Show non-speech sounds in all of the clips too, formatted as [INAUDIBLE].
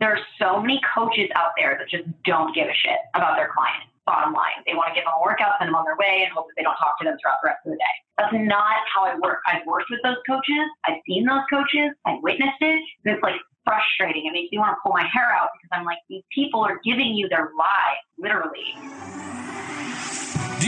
There are so many coaches out there that just don't give a shit about their client. Bottom line, they want to give them a workout, send them on their way, and hope that they don't talk to them throughout the rest of the day. That's not how I work. I've worked with those coaches. I've seen those coaches. I've witnessed it. And it's like frustrating. It makes me want to pull my hair out because I'm like, these people are giving you their lives, literally.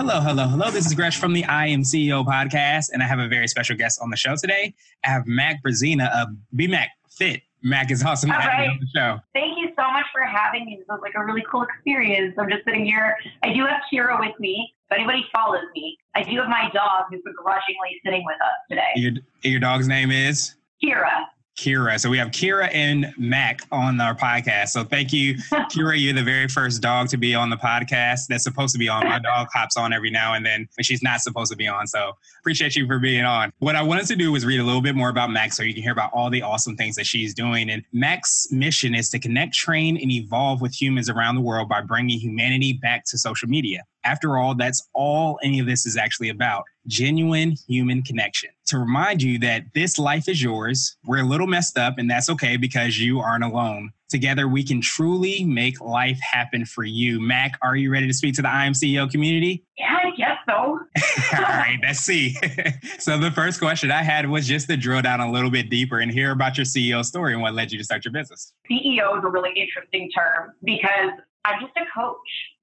Hello, hello, hello. This is Gresh from the I Am CEO podcast, and I have a very special guest on the show today. I have Mac Brazina of BMAC Fit. Mac is awesome All right. you on the show. Thank you so much for having me. This was like a really cool experience. I'm just sitting here. I do have Kira with me. If anybody follows me, I do have my dog who's begrudgingly sitting with us today. Your, your dog's name is Kira. Kira. So we have Kira and Mac on our podcast. So thank you, [LAUGHS] Kira. You're the very first dog to be on the podcast that's supposed to be on. My dog hops on every now and then but she's not supposed to be on. So appreciate you for being on. What I wanted to do was read a little bit more about Mac so you can hear about all the awesome things that she's doing. And Mac's mission is to connect, train, and evolve with humans around the world by bringing humanity back to social media. After all, that's all any of this is actually about genuine human connection. To remind you that this life is yours, we're a little messed up, and that's okay because you aren't alone. Together, we can truly make life happen for you. Mac, are you ready to speak to the I Am CEO community? Yeah, I guess so. [LAUGHS] All right, let's see. [LAUGHS] so, the first question I had was just to drill down a little bit deeper and hear about your CEO story and what led you to start your business. CEO is a really interesting term because I'm just a coach.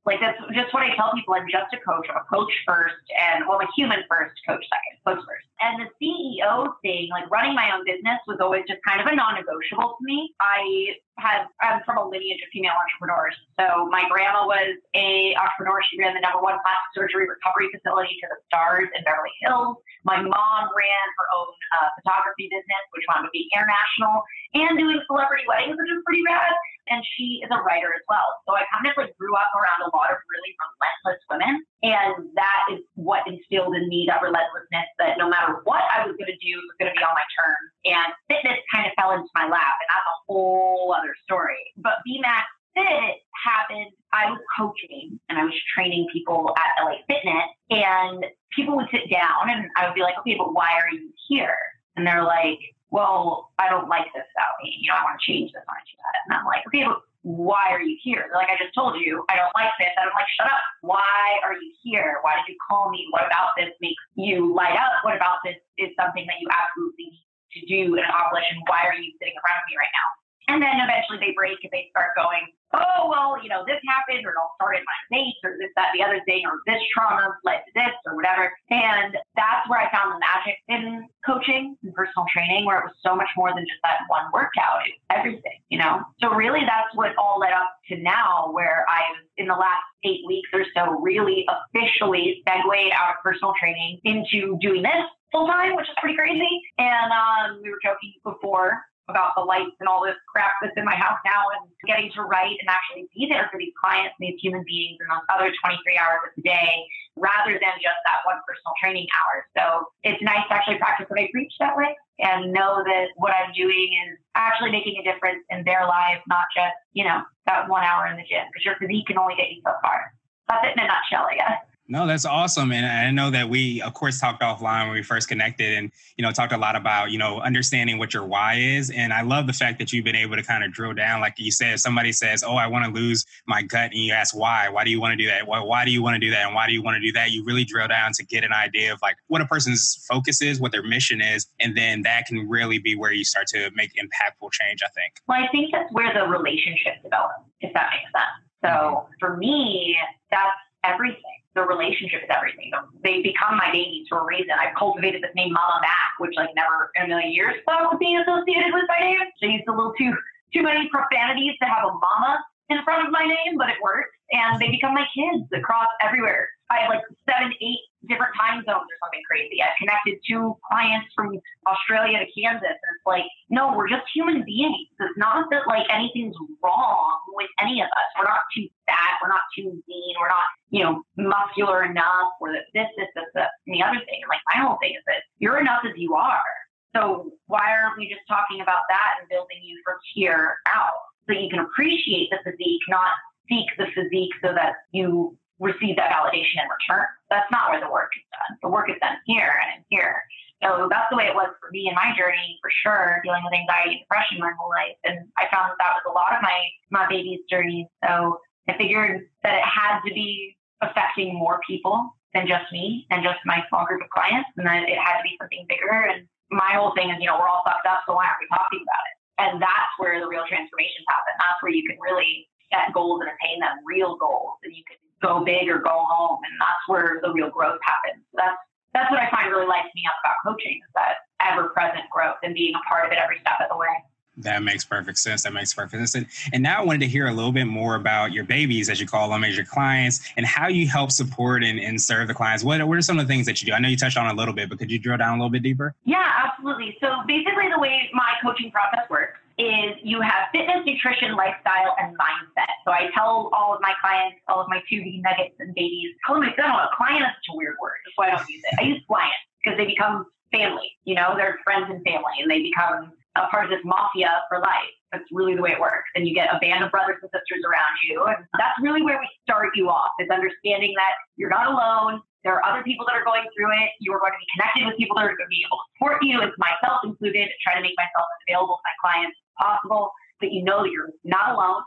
Like that's just what I tell people. I'm just a coach. I'm a coach first, and well, I'm a human first, coach second, coach first. And the CEO thing, like running my own business, was always just kind of a non-negotiable to me. I had I'm from a lineage of female entrepreneurs. So my grandma was a entrepreneur. She ran the number one plastic surgery recovery facility to the stars in Beverly Hills. My mom ran her own uh, photography business, which wound up being international, and doing celebrity weddings, which is pretty rad. And she is a writer as well. So I kind of like grew up around a lot of really relentless women. And that is what instilled in me that relentlessness that no matter what I was going to do, it was going to be on my terms. And fitness kind of fell into my lap. And that's whole other story. But BMAX Fit happened, I was coaching and I was training people at LA Fitness. And people would sit down and I would be like, okay, but why are you here? And they're like, well, I don't like this about me. You know, I want to change this. I want to do that. And I'm like, okay, but why are you here? They're like, I just told you, I don't like this. And I'm like, shut up. Why are you here? Why did you call me? What about this makes you light up? What about this is something that you absolutely need to do and accomplish? And why are you sitting in front of me right now? And then eventually they break and they start going, oh, well, you know, this happened, or it all started my base, or this, that, the other thing, or this trauma led to this, or whatever. And that's where I found the magic in coaching and personal training, where it was so much more than just that one workout. It was everything, you know? So really that's what all led up to now, where I was in the last eight weeks or so really officially segued out of personal training into doing this full time, which is pretty crazy. And um, we were joking before about the lights and all this crap that's in my house now and getting to write and actually be there for these clients and these human beings in those other 23 hours of the day rather than just that one personal training hour. So it's nice to actually practice what I preach that way and know that what I'm doing is actually making a difference in their lives, not just, you know, that one hour in the gym because your physique can only get you so far. That's it in a nutshell, I guess. No, that's awesome. And I know that we, of course, talked offline when we first connected and, you know, talked a lot about, you know, understanding what your why is. And I love the fact that you've been able to kind of drill down. Like you said, if somebody says, Oh, I want to lose my gut. And you ask why, why do you want to do that? Why, why do you want to do that? And why do you want to do that? You really drill down to get an idea of like what a person's focus is, what their mission is. And then that can really be where you start to make impactful change, I think. Well, I think that's where the relationship develops, if that makes sense. So mm-hmm. for me, that's everything. The relationship is everything. They become my babies for a reason. I've cultivated this name Mama Mac, which like never in a million years thought would be associated with my name. I used a little too too many profanities to have a mama in front of my name, but it works. And they become my kids across everywhere. I have like seven, eight different time zones or something crazy. I've connected two clients from Australia to Kansas. And it's like no, we're just human beings. It's not that like anything's wrong with any of us. We're not too fat. We're not too lean. We're not, you know, muscular enough or this, this, this, this, this, and the other thing. Like my whole thing is that you're enough as you are. So why aren't we just talking about that and building you from here out so you can appreciate the physique, not seek the physique so that you receive that validation in return. That's not where the work is done. The work is done here and here. So that's the way it was for me in my journey, for sure, dealing with anxiety and depression my whole life. And I found that that was a lot of my my baby's journey. So I figured that it had to be affecting more people than just me and just my small group of clients, and that it had to be something bigger. And my whole thing is, you know, we're all fucked up, so why aren't we talking about it? And that's where the real transformations happen. That's where you can really set goals and attain them, real goals, and you can go big or go home. And that's where the real growth happens. So that's that's what I find really lights me up about coaching is that ever present growth and being a part of it every step of the way. That makes perfect sense. That makes perfect sense. And now I wanted to hear a little bit more about your babies, as you call them, as your clients, and how you help support and, and serve the clients. What, what are some of the things that you do? I know you touched on a little bit, but could you drill down a little bit deeper? Yeah, absolutely. So basically, the way my coaching process works is you have fitness, nutrition, lifestyle, and mindset. So I tell all of my clients, all of my 2D nuggets and babies, call them my son, a client is such a weird word. That's why I don't use it. I use clients because they become family. You know, they're friends and family, and they become a part of this mafia for life. That's really the way it works. And you get a band of brothers and sisters around you. And that's really where we start you off is understanding that you're not alone. There are other people that are going through it. You are going to be connected with people that are going to be able to support you, and myself included, try to make myself as available to my clients as possible, but you know that you're not alone.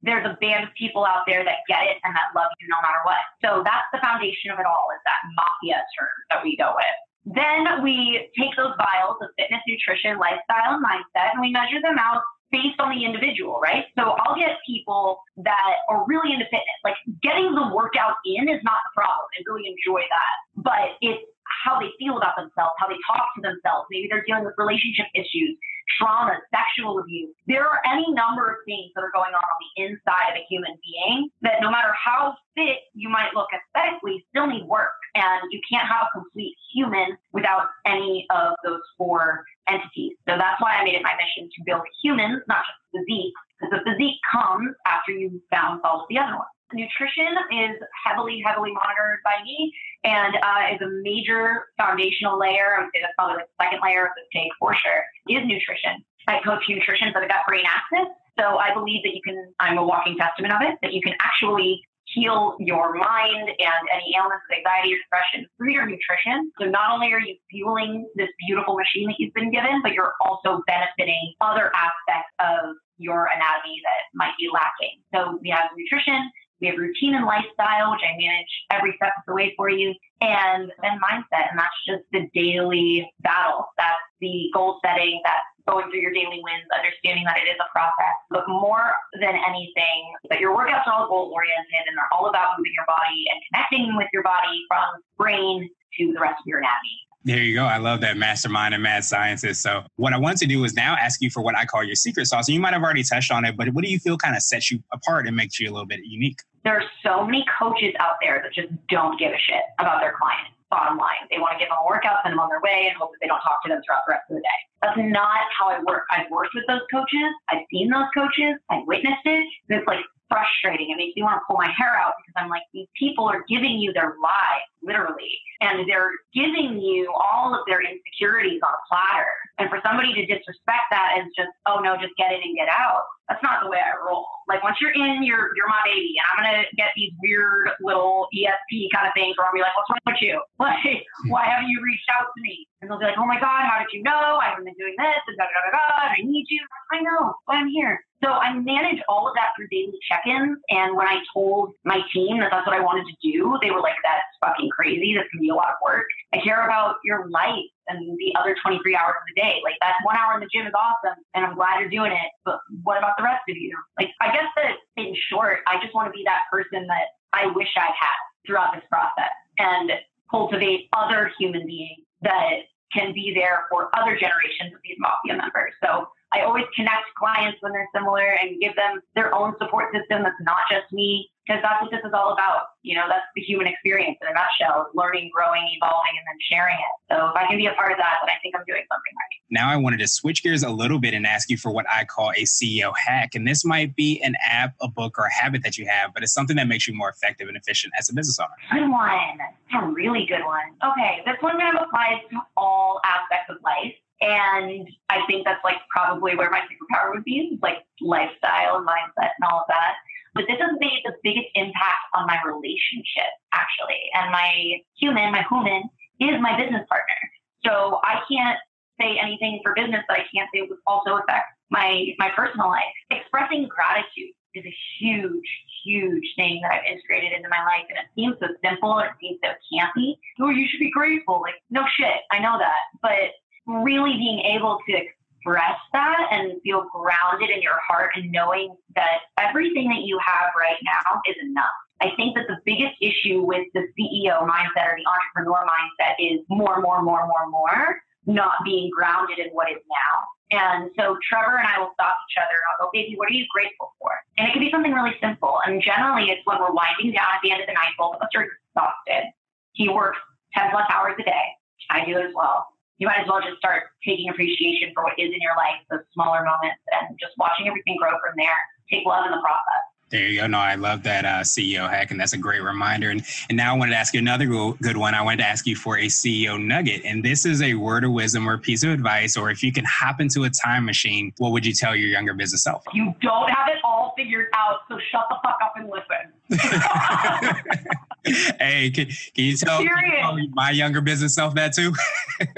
There's a band of people out there that get it and that love you no matter what. So that's the foundation of it all is that mafia term that we go with. Then we take those vials of fitness, nutrition, lifestyle, and mindset, and we measure them out based on the individual, right? So I'll get people that are really into fitness. Like getting the workout in is not the problem. I really enjoy that. But it's how they feel about themselves, how they talk to themselves. Maybe they're dealing with relationship issues trauma, sexual abuse. There are any number of things that are going on on the inside of a human being that no matter how fit you might look aesthetically, still need work. And you can't have a complete human without any of those four entities. So that's why I made it my mission to build humans, not just physique, because the physique comes after you balance all of the other ones. Nutrition is heavily, heavily monitored by me and uh, is a major foundational layer. I would say that's probably the second layer of the cake for sure, is nutrition. I coach nutrition for the gut brain axis. So I believe that you can, I'm a walking testament of it, that you can actually heal your mind and any ailments of anxiety or depression through your nutrition. So not only are you fueling this beautiful machine that you've been given, but you're also benefiting other aspects of your anatomy that might be lacking. So we have nutrition, we have routine and lifestyle, which I manage every step of the way for you, and then mindset. And that's just the daily battle. That's the goal setting, that's going through your daily wins, understanding that it is a process. But more than anything, that your workouts are all goal oriented and they're all about moving your body and connecting with your body from brain to the rest of your anatomy. There you go. I love that mastermind and mad scientist. So, what I want to do is now ask you for what I call your secret sauce. And you might have already touched on it, but what do you feel kind of sets you apart and makes you a little bit unique? There are so many coaches out there that just don't give a shit about their clients. Bottom line, they want to give them a workout, send them on their way, and hope that they don't talk to them throughout the rest of the day. That's not how I work. I've worked with those coaches. I've seen those coaches. I've witnessed it. And it's like frustrating. It makes me want to pull my hair out because I'm like, these people are giving you their lives, literally, and they're giving you all of their insecurities on a platter. And for somebody to disrespect that as just, oh no, just get in and get out, that's not the way I roll. Like once you're in, you're you're my baby, and I'm gonna get these weird little ESP kind of things where I'll be like, what's wrong with you? [LAUGHS] Like, why haven't you reached out to me? And they'll be like, oh my god, how did you know? I haven't been doing this and da da da da. I need you. I know. Why I'm here. So I manage all of that through daily check-ins. And when I told my team that that's what I wanted to do, they were like, "That's fucking crazy. This can be a lot of work. I care about your life and the other 23 hours of the day. Like that one hour in the gym is awesome, and I'm glad you're doing it. But what about the rest of you? Like I guess that in short, I just want to be that person that I wish I had throughout this process and cultivate other human beings that can be there for other generations of these mafia members. So I always connect clients when they're similar and give them their own support system that's not just me because that's what this is all about. You know, that's the human experience in a nutshell, learning, growing, evolving, and then sharing it. So if I can be a part of that, then I think I'm doing something right. Now I wanted to switch gears a little bit and ask you for what I call a CEO hack. And this might be an app, a book, or a habit that you have, but it's something that makes you more effective and efficient as a business owner. Good one. That's a really good one. Okay, this one kind of applies to all aspects of life. And I think that's like probably where my superpower would be, like lifestyle and mindset and all of that. But this has made the biggest impact on my relationship, actually. And my human, my human, is my business partner. So I can't say anything for business that I can't say it would also affect my my personal life. Expressing gratitude is a huge, huge thing that I've integrated into my life. And it seems so simple, and it seems so campy. Oh, you should be grateful. Like, no shit, I know that. But really being able to express that and feel grounded in your heart and knowing that everything that you have right now is enough. I think that the biggest issue with the CEO mindset or the entrepreneur mindset is more, more, more, more, more, not being grounded in what is now. And so Trevor and I will stop each other and I'll go, baby, what are you grateful for? And it can be something really simple. And generally it's when we're winding down at the end of the night, both of us are exhausted. He works 10 plus hours a day. I do as well you might as well just start taking appreciation for what is in your life, those smaller moments, and just watching everything grow from there. Take love in the process. There you go. No, I love that uh, CEO hack, and that's a great reminder. And, and now I wanted to ask you another good one. I wanted to ask you for a CEO nugget. And this is a word of wisdom or piece of advice, or if you can hop into a time machine, what would you tell your younger business self? You don't have it all figured out, so shut the fuck up and listen. [LAUGHS] [LAUGHS] hey, can, can, you tell, can, you tell, my younger business self that too? [LAUGHS]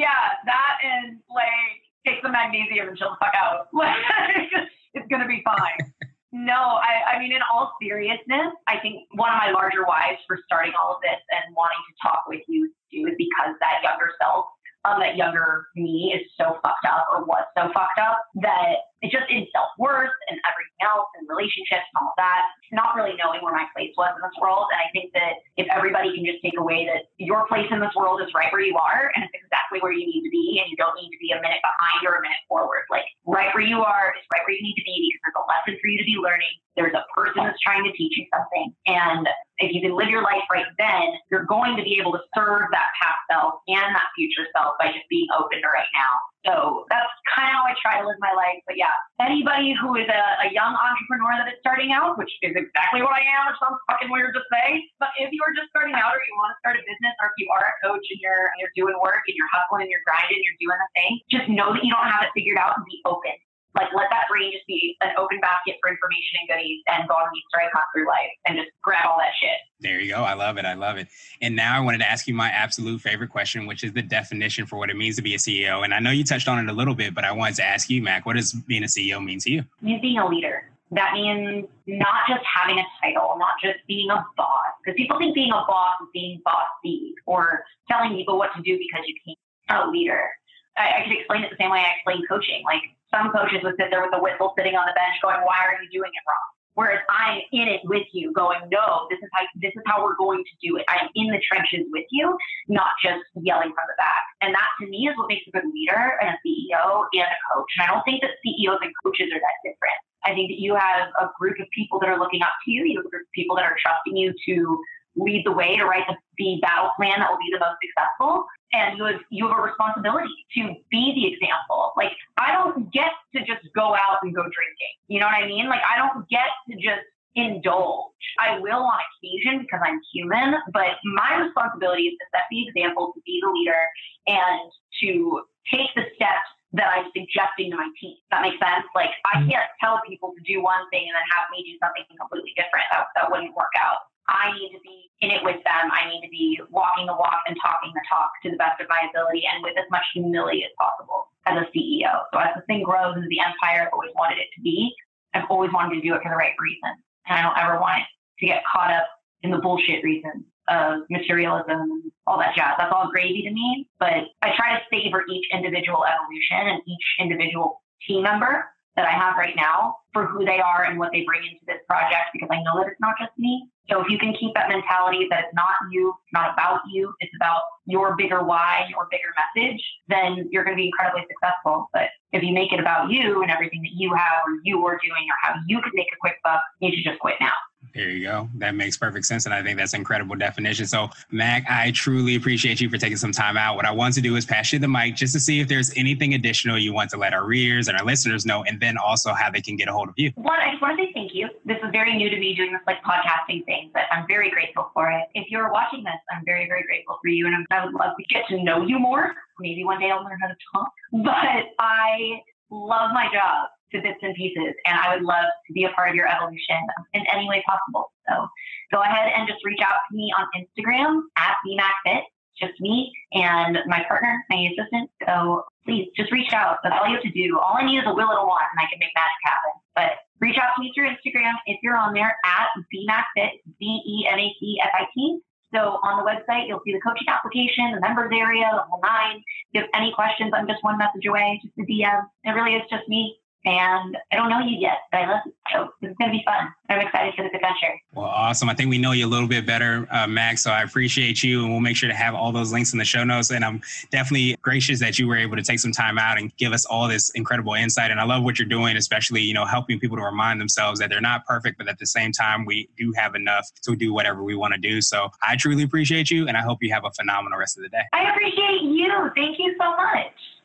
yeah, that and like take some magnesium and chill the fuck out. [LAUGHS] Like it's to be fine. [LAUGHS] no, I, I mean, in all seriousness, I think one of my larger whys for starting all of this and wanting to talk with you too is because that younger self, um, that younger me is so fucked up or was so fucked up that it's just in self worth and everything else and relationships and all that, not really knowing where my place was in this world. And I think that if everybody can just take away that your place in this world is right where you are and it's exactly where you need to be and you don't need to be a minute behind or a minute forward. Like right where you are is right where you need to be because there's a lesson for you to be learning. There's a person that's trying to teach you something. And if you can live your life right then, you're going to be able to serve that past self and that future self by just being open to right now. So that's kind of how I try to live my life. But yeah, anybody who is a, a young entrepreneur that is starting out, which is exactly what I am, which sounds fucking weird to say, but if you are just starting out or you want to start a business or if you are a coach and you're you're doing work and you're hustling and you're grinding, and you're doing the thing, just know that you don't have it figured out and be open like let that brain just be an open basket for information and goodies and go on these strike hunt through life and just grab all that shit. There you go. I love it. I love it. And now I wanted to ask you my absolute favorite question, which is the definition for what it means to be a CEO. And I know you touched on it a little bit, but I wanted to ask you, Mac, what does being a CEO mean to you? It means being a leader. That means not just having a title, not just being a boss. Because people think being a boss is being bossy or telling people what to do because you can't. A leader. I, I could explain it the same way I explain coaching. Like some coaches would sit there with a whistle sitting on the bench going, why are you doing it wrong? Whereas I'm in it with you going, no, this is how, this is how we're going to do it. I'm in the trenches with you, not just yelling from the back. And that to me is what makes a good leader and a CEO and a coach. And I don't think that CEOs and coaches are that different. I think that you have a group of people that are looking up to you. You have a group of people that are trusting you to lead the way to write the, the battle plan that will be the most successful and you have you have a responsibility to be the example. Like I don't get to just go out and go drinking. You know what I mean? Like I don't get to just indulge. I will on occasion because I'm human, but my responsibility is to set the example, to be the leader, and to take the steps that I'm suggesting to my team. That makes sense? Like I mm-hmm. can't tell people to do one thing and then have me do something completely different. That, that wouldn't work out. I need to be in it with them. I need to be walking the walk and talking the talk to the best of my ability and with as much humility as possible as a CEO. So as the thing grows as the empire I've always wanted it to be, I've always wanted to do it for the right reason. And I don't ever want to get caught up in the bullshit reasons of materialism and all that jazz. That's all gravy to me. But I try to savor each individual evolution and each individual team member that I have right now for who they are and what they bring into this project because I know that it's not just me. So if you can keep that mentality that it's not you, it's not about you, it's about your bigger why, your bigger message, then you're going to be incredibly successful. But if you make it about you and everything that you have or you are doing or how you can make a quick buck, you should just quit now. There you go. That makes perfect sense. And I think that's incredible definition. So, Mac, I truly appreciate you for taking some time out. What I want to do is pass you the mic just to see if there's anything additional you want to let our readers and our listeners know, and then also how they can get a hold of you. One, I just want to say thank you. This is very new to me doing this like podcasting thing, but I'm very grateful for it. If you're watching this, I'm very, very grateful for you. And I would love to get to know you more. Maybe one day I'll learn how to talk. [LAUGHS] But I love my job to bits and pieces. And I would love to be a part of your evolution in any way possible. So go ahead and just reach out to me on Instagram at BMacFit, just me and my partner, my assistant. So please just reach out. That's all you have to do. All I need is a will and a want, and I can make magic happen. But reach out to me through Instagram if you're on there at BMacFit, B E M A C F I T. So on the website, you'll see the coaching application, the members area, the whole nine. If you have any questions, I'm just one message away, just a DM. It really is just me and I don't know you yet, but I love you. So it's going to be fun. I'm excited for this adventure. Well, awesome. I think we know you a little bit better, uh, Max. So I appreciate you, and we'll make sure to have all those links in the show notes. And I'm definitely gracious that you were able to take some time out and give us all this incredible insight. And I love what you're doing, especially you know helping people to remind themselves that they're not perfect, but at the same time we do have enough to do whatever we want to do. So I truly appreciate you, and I hope you have a phenomenal rest of the day. I appreciate you. Thank you so much.